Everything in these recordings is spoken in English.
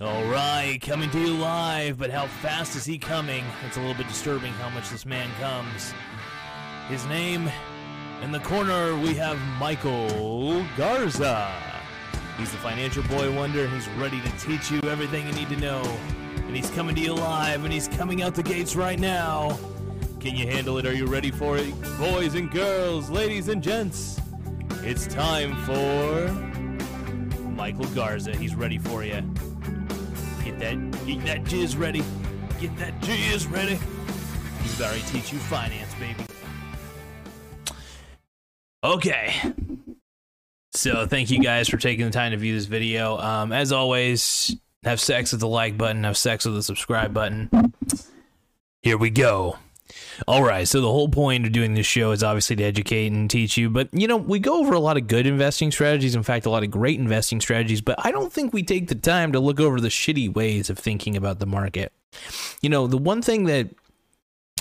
All right, coming to you live, but how fast is he coming? It's a little bit disturbing how much this man comes. His name in the corner, we have Michael Garza. He's the financial boy wonder, and he's ready to teach you everything you need to know. And he's coming to you live, and he's coming out the gates right now. Can you handle it? Are you ready for it? Boys and girls, ladies and gents, it's time for Michael Garza. He's ready for you. That, get that jizz ready. Get that jizz ready. About to teach you finance, baby. Okay. So thank you guys for taking the time to view this video. Um, as always, have sex with the like button, have sex with the subscribe button. Here we go. All right, so the whole point of doing this show is obviously to educate and teach you, but you know, we go over a lot of good investing strategies, in fact, a lot of great investing strategies, but I don't think we take the time to look over the shitty ways of thinking about the market. You know, the one thing that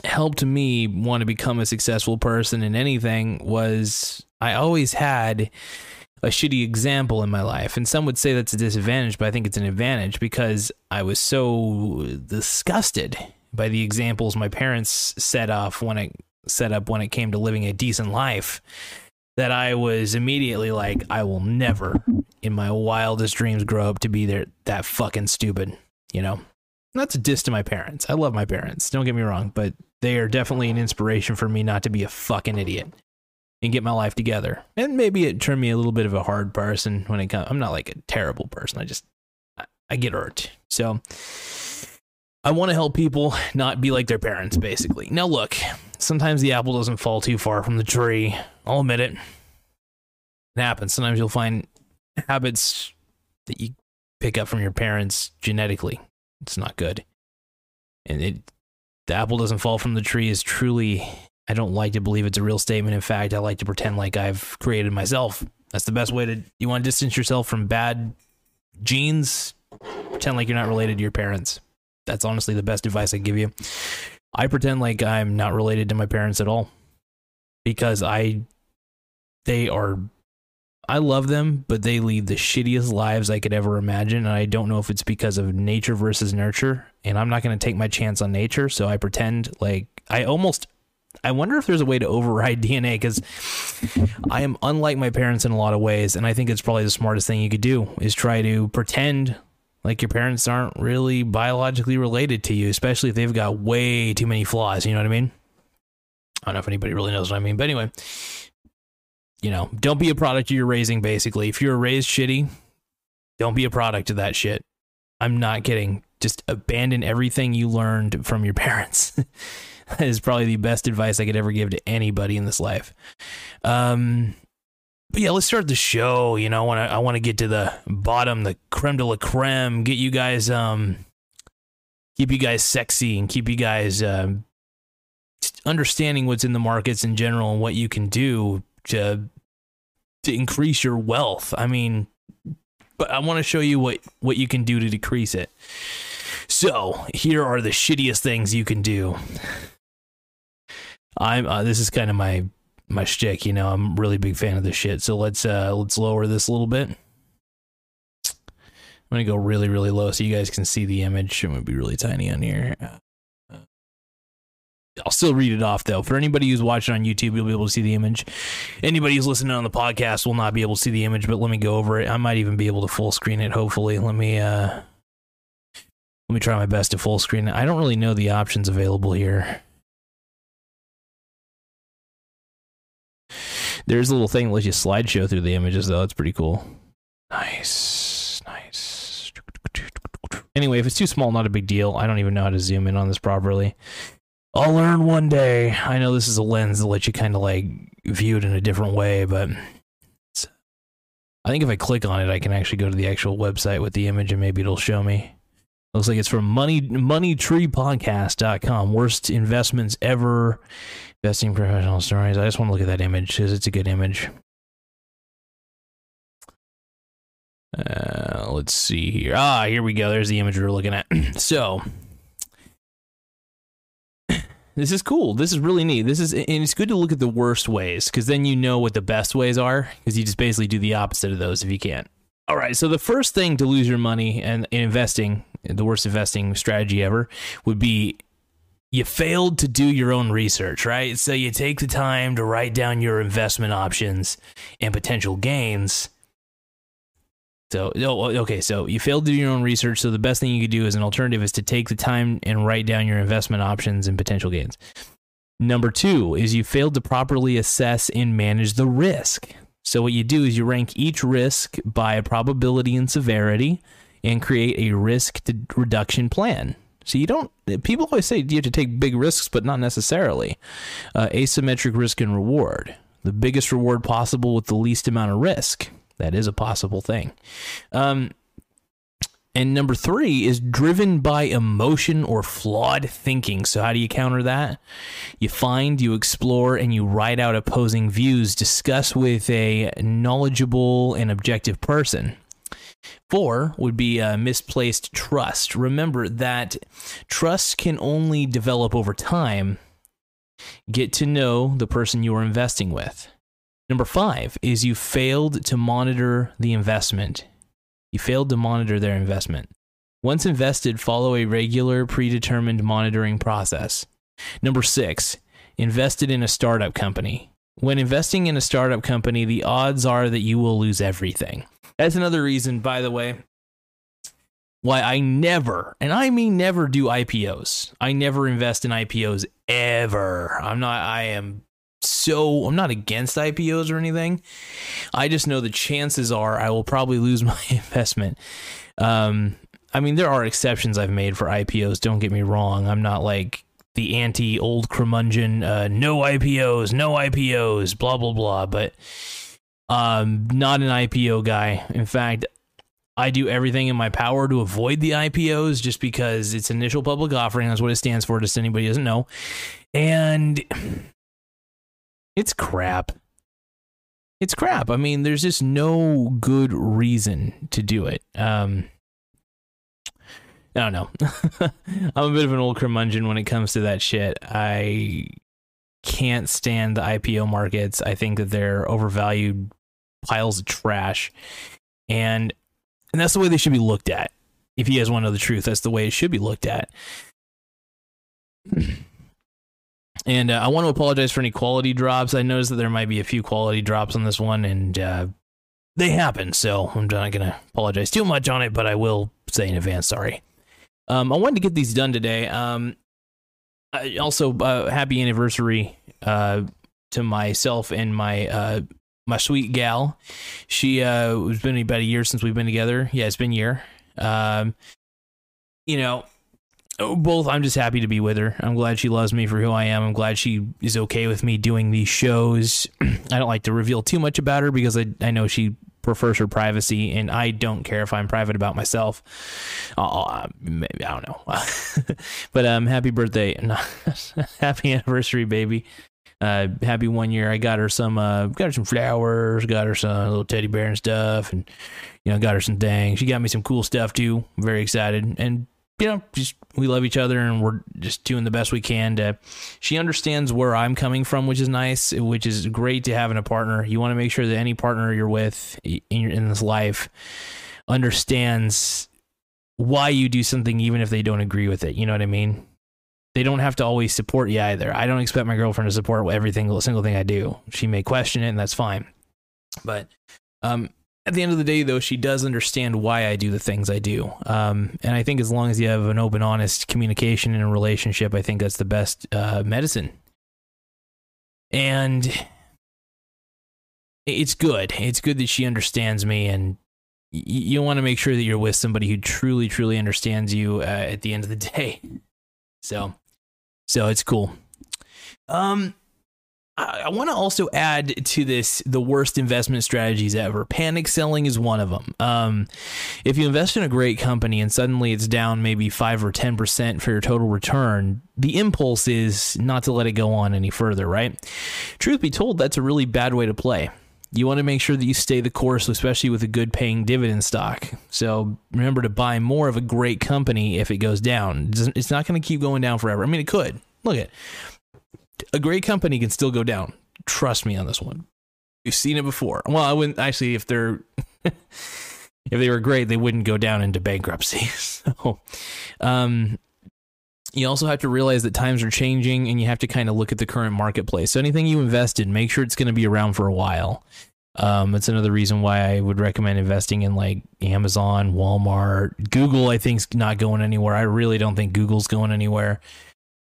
helped me want to become a successful person in anything was I always had a shitty example in my life. And some would say that's a disadvantage, but I think it's an advantage because I was so disgusted by the examples my parents set off when it set up when it came to living a decent life that I was immediately like, I will never in my wildest dreams grow up to be there that fucking stupid, you know? That's a diss to my parents. I love my parents, don't get me wrong, but they are definitely an inspiration for me not to be a fucking idiot and get my life together. And maybe it turned me a little bit of a hard person when it comes. I'm not like a terrible person. I just I, I get hurt. So I want to help people not be like their parents, basically. Now, look, sometimes the apple doesn't fall too far from the tree. I'll admit it. It happens. Sometimes you'll find habits that you pick up from your parents genetically. It's not good. And it the apple doesn't fall from the tree is truly I don't like to believe it's a real statement. In fact, I like to pretend like I've created myself. That's the best way to you want to distance yourself from bad genes, pretend like you're not related to your parents. That's honestly the best advice I give you. I pretend like I'm not related to my parents at all because I they are I love them, but they lead the shittiest lives I could ever imagine. And I don't know if it's because of nature versus nurture. And I'm not going to take my chance on nature. So I pretend like I almost, I wonder if there's a way to override DNA because I am unlike my parents in a lot of ways. And I think it's probably the smartest thing you could do is try to pretend like your parents aren't really biologically related to you, especially if they've got way too many flaws. You know what I mean? I don't know if anybody really knows what I mean. But anyway, you know, don't be a product you're raising, basically. If you're raised shitty, don't be a product of that shit. I'm not kidding. Just abandon everything you learned from your parents. that is probably the best advice I could ever give to anybody in this life. Um, but yeah, let's start the show. You know, I want to I want to get to the bottom, the creme de la creme. Get you guys, um, keep you guys sexy and keep you guys um, understanding what's in the markets in general and what you can do to to increase your wealth. I mean, but I want to show you what what you can do to decrease it. So here are the shittiest things you can do. I'm uh, this is kind of my my shtick, you know. I'm really big fan of this shit. So let's uh let's lower this a little bit. I'm gonna go really really low so you guys can see the image. I'm gonna be really tiny on here. I'll still read it off though. For anybody who's watching on YouTube, you'll be able to see the image. Anybody who's listening on the podcast will not be able to see the image, but let me go over it. I might even be able to full screen it. Hopefully, let me uh, let me try my best to full screen it. I don't really know the options available here. There's a little thing that lets you slideshow through the images though. It's pretty cool. Nice, nice. Anyway, if it's too small, not a big deal. I don't even know how to zoom in on this properly. I'll learn one day. I know this is a lens that lets you kind of like view it in a different way, but I think if I click on it, I can actually go to the actual website with the image and maybe it'll show me. Looks like it's from money moneytreepodcast.com. Worst investments ever. Investing professional stories. I just want to look at that image because it's a good image. Uh, let's see here. Ah, here we go. There's the image we are looking at. so, this is cool. This is really neat. This is, and it's good to look at the worst ways because then you know what the best ways are because you just basically do the opposite of those if you can't. All right. So the first thing to lose your money and in investing, the worst investing strategy ever, would be you failed to do your own research, right? So you take the time to write down your investment options and potential gains so, oh, oh, okay, so you failed to do your own research. So, the best thing you could do as an alternative is to take the time and write down your investment options and potential gains. Number two is you failed to properly assess and manage the risk. So, what you do is you rank each risk by probability and severity and create a risk reduction plan. So, you don't, people always say you have to take big risks, but not necessarily. Uh, asymmetric risk and reward. The biggest reward possible with the least amount of risk. That is a possible thing. Um, and number three is driven by emotion or flawed thinking. So, how do you counter that? You find, you explore, and you write out opposing views, discuss with a knowledgeable and objective person. Four would be a misplaced trust. Remember that trust can only develop over time. Get to know the person you are investing with. Number five is you failed to monitor the investment. You failed to monitor their investment. Once invested, follow a regular, predetermined monitoring process. Number six, invested in a startup company. When investing in a startup company, the odds are that you will lose everything. That's another reason, by the way, why I never, and I mean never, do IPOs. I never invest in IPOs ever. I'm not, I am so I'm not against IPOs or anything. I just know the chances are I will probably lose my investment. Um, I mean, there are exceptions I've made for IPOs. Don't get me wrong. I'm not like the anti old curmudgeon, uh, no IPOs, no IPOs, blah blah blah. But um, not an IPO guy. In fact, I do everything in my power to avoid the IPOs just because it's initial public offering. That's what it stands for. Just anybody doesn't know, and it's crap. It's crap. I mean, there's just no good reason to do it. Um, I don't know. I'm a bit of an old curmudgeon when it comes to that shit. I can't stand the IPO markets. I think that they're overvalued piles of trash. And and that's the way they should be looked at. If you guys want to know the truth, that's the way it should be looked at. And uh, I want to apologize for any quality drops. I noticed that there might be a few quality drops on this one, and uh, they happen. So I'm not going to apologize too much on it, but I will say in advance sorry. Um, I wanted to get these done today. Um, also, uh, happy anniversary uh, to myself and my uh, my sweet gal. She uh, it's been about a year since we've been together. Yeah, it's been a year. Um, you know, both i'm just happy to be with her. I'm glad she loves me for who i am. I'm glad she is okay with me doing these shows. I don't like to reveal too much about her because i, I know she prefers her privacy and i don't care if i'm private about myself. Uh, maybe, i don't know. But um happy birthday. Happy anniversary baby uh, happy one year. I got her some, uh, got her some flowers, got her some little teddy bear and stuff, and you know, got her some things. She got me some cool stuff too. I'm very excited, and you know, just we love each other and we're just doing the best we can to she understands where I'm coming from, which is nice, which is great to have in a partner. You want to make sure that any partner you're with in in this life understands why you do something even if they don't agree with it. You know what I mean? They don't have to always support you either. I don't expect my girlfriend to support every single single thing I do. She may question it and that's fine. But um at the end of the day, though, she does understand why I do the things I do. Um, and I think as long as you have an open, honest communication in a relationship, I think that's the best uh, medicine. And it's good. It's good that she understands me, and you want to make sure that you're with somebody who truly, truly understands you uh, at the end of the day. So, so it's cool. Um, I, I want to also add to this the worst investment strategies ever. Panic selling is one of them. Um, if you invest in a great company and suddenly it's down maybe five or ten percent for your total return, the impulse is not to let it go on any further, right? Truth be told, that's a really bad way to play. You want to make sure that you stay the course, especially with a good paying dividend stock. So remember to buy more of a great company if it goes down. It's not going to keep going down forever. I mean, it could. Look at a great company can still go down. Trust me on this one. You've seen it before. Well, I wouldn't actually if they're if they were great, they wouldn't go down into bankruptcy. So, um, you also have to realize that times are changing and you have to kind of look at the current marketplace. So anything you invest in, make sure it's going to be around for a while. Um, that's another reason why I would recommend investing in like Amazon, Walmart, Google. I think's not going anywhere. I really don't think Google's going anywhere.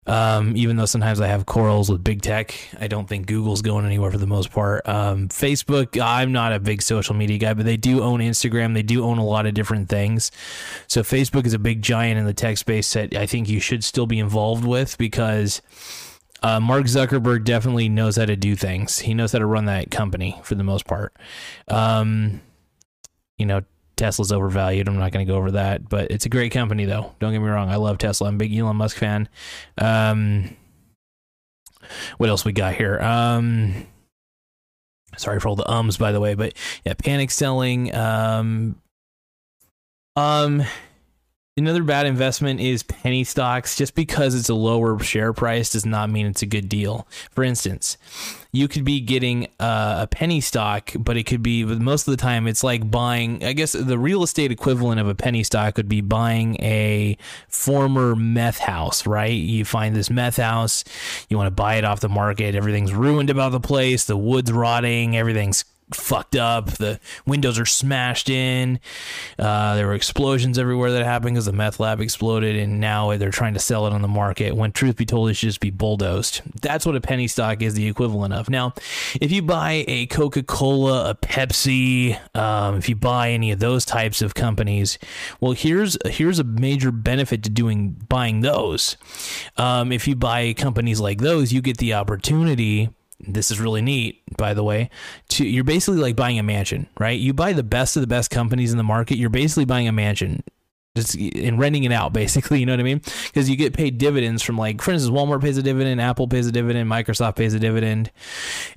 Um, even though sometimes I have quarrels with big tech, I don't think Google's going anywhere for the most part. Um, Facebook, I'm not a big social media guy, but they do own Instagram. They do own a lot of different things. So Facebook is a big giant in the tech space that I think you should still be involved with because uh, Mark Zuckerberg definitely knows how to do things. He knows how to run that company for the most part. Um, you know, Tesla's overvalued. I'm not going to go over that, but it's a great company, though. Don't get me wrong. I love Tesla. I'm a big Elon Musk fan. Um, what else we got here? Um, sorry for all the ums, by the way, but yeah, panic selling. Um, um, Another bad investment is penny stocks. Just because it's a lower share price does not mean it's a good deal. For instance, you could be getting uh, a penny stock, but it could be most of the time it's like buying. I guess the real estate equivalent of a penny stock would be buying a former meth house, right? You find this meth house, you want to buy it off the market. Everything's ruined about the place. The wood's rotting. Everything's fucked up. The windows are smashed in. Uh, there were explosions everywhere that happened because the meth lab exploded, and now they're trying to sell it on the market. When truth be told, it should just be bulldozed. That's what a penny stock is the equivalent of. Now, if you buy a Coca Cola, a Pepsi, um, if you buy any of those types of companies, well, here's here's a major benefit to doing buying those. Um, if you buy companies like those, you get the opportunity this is really neat by the way to you're basically like buying a mansion right? You buy the best of the best companies in the market you're basically buying a mansion. Just and renting it out basically you know what i mean? Because you get paid dividends from like for instance walmart pays a dividend apple pays a dividend microsoft pays a dividend.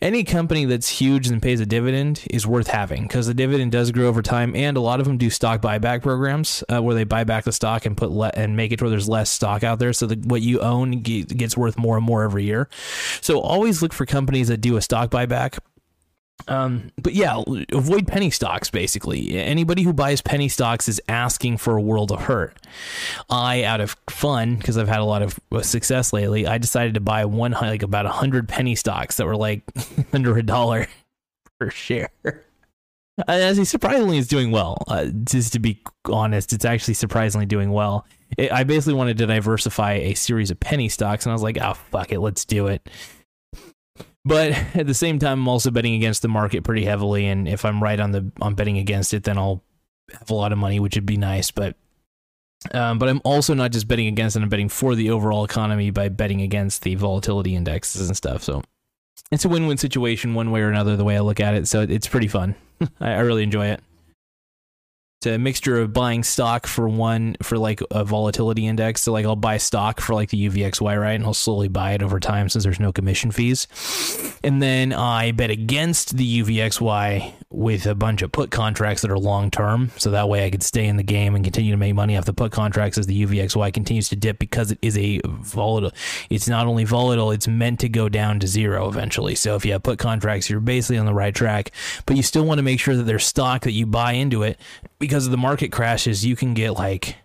Any company that's huge and pays a dividend is worth having because the dividend does grow over time and a lot of them do stock buyback programs uh, where they buy back the stock and put le- and make it where there's less stock out there so that what you own gets worth more and more every year so always look for companies that do a stock buyback um, but yeah, avoid penny stocks basically. Anybody who buys penny stocks is asking for a world of hurt. I, out of fun, because I've had a lot of success lately, I decided to buy one like about a hundred penny stocks that were like under a dollar per share. And As he surprisingly is doing well. Uh, just to be honest, it's actually surprisingly doing well. It, I basically wanted to diversify a series of penny stocks, and I was like, "Oh fuck it, let's do it." But at the same time, I'm also betting against the market pretty heavily, and if I'm right on the on betting against it, then I'll have a lot of money, which would be nice. But um, but I'm also not just betting against it; I'm betting for the overall economy by betting against the volatility indexes and stuff. So it's a win-win situation, one way or another. The way I look at it, so it's pretty fun. I, I really enjoy it a mixture of buying stock for one for like a volatility index. So like I'll buy stock for like the UVXY, right? And I'll slowly buy it over time since there's no commission fees. And then I bet against the UVXY with a bunch of put contracts that are long term. So that way I could stay in the game and continue to make money off the put contracts as the UVXY continues to dip because it is a volatile. It's not only volatile, it's meant to go down to zero eventually. So if you have put contracts, you're basically on the right track, but you still want to make sure that there's stock that you buy into it because of the market crashes, you can get like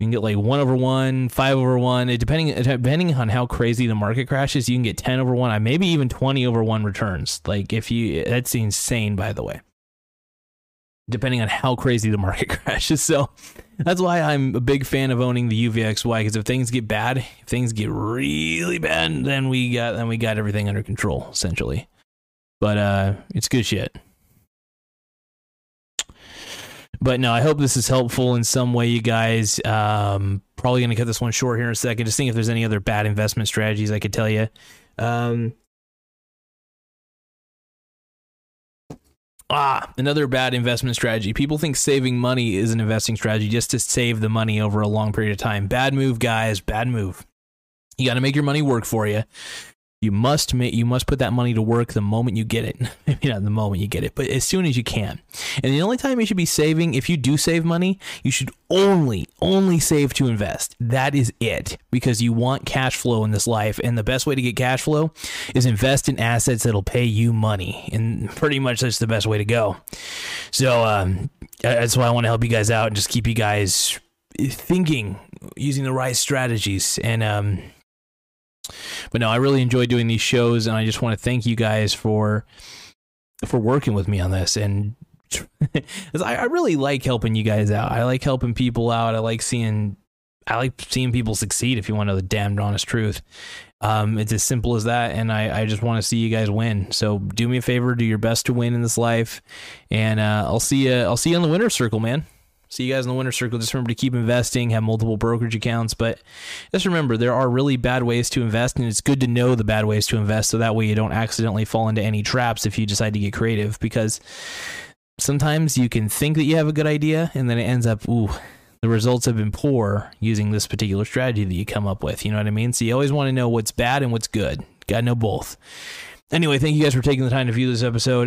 you can get like one over one, five over one. Depending depending on how crazy the market crashes, you can get ten over one, maybe even twenty over one returns. Like if you, that's insane, by the way. Depending on how crazy the market crashes, so that's why I'm a big fan of owning the UVXY. Because if things get bad, if things get really bad, then we got then we got everything under control essentially. But uh, it's good shit. But no, I hope this is helpful in some way, you guys. Um, probably going to cut this one short here in a second, just seeing if there's any other bad investment strategies I could tell you. Um, Ah, another bad investment strategy. People think saving money is an investing strategy just to save the money over a long period of time. Bad move, guys. Bad move. You got to make your money work for you. You must make you must put that money to work the moment you get it. Maybe not the moment you get it, but as soon as you can. And the only time you should be saving, if you do save money, you should only only save to invest. That is it, because you want cash flow in this life, and the best way to get cash flow is invest in assets that'll pay you money, and pretty much that's the best way to go. So um, that's why I want to help you guys out and just keep you guys thinking using the right strategies and um but no, I really enjoy doing these shows, and I just want to thank you guys for for working with me on this. And I, I really like helping you guys out. I like helping people out. I like seeing I like seeing people succeed. If you want to know the damned honest truth, um, it's as simple as that. And I, I just want to see you guys win. So do me a favor, do your best to win in this life, and uh, I'll see you. I'll see you on the winner circle, man. See you guys in the winner circle. Just remember to keep investing, have multiple brokerage accounts. But just remember, there are really bad ways to invest, and it's good to know the bad ways to invest so that way you don't accidentally fall into any traps if you decide to get creative. Because sometimes you can think that you have a good idea, and then it ends up, ooh, the results have been poor using this particular strategy that you come up with. You know what I mean? So you always want to know what's bad and what's good. Got to know both. Anyway, thank you guys for taking the time to view this episode.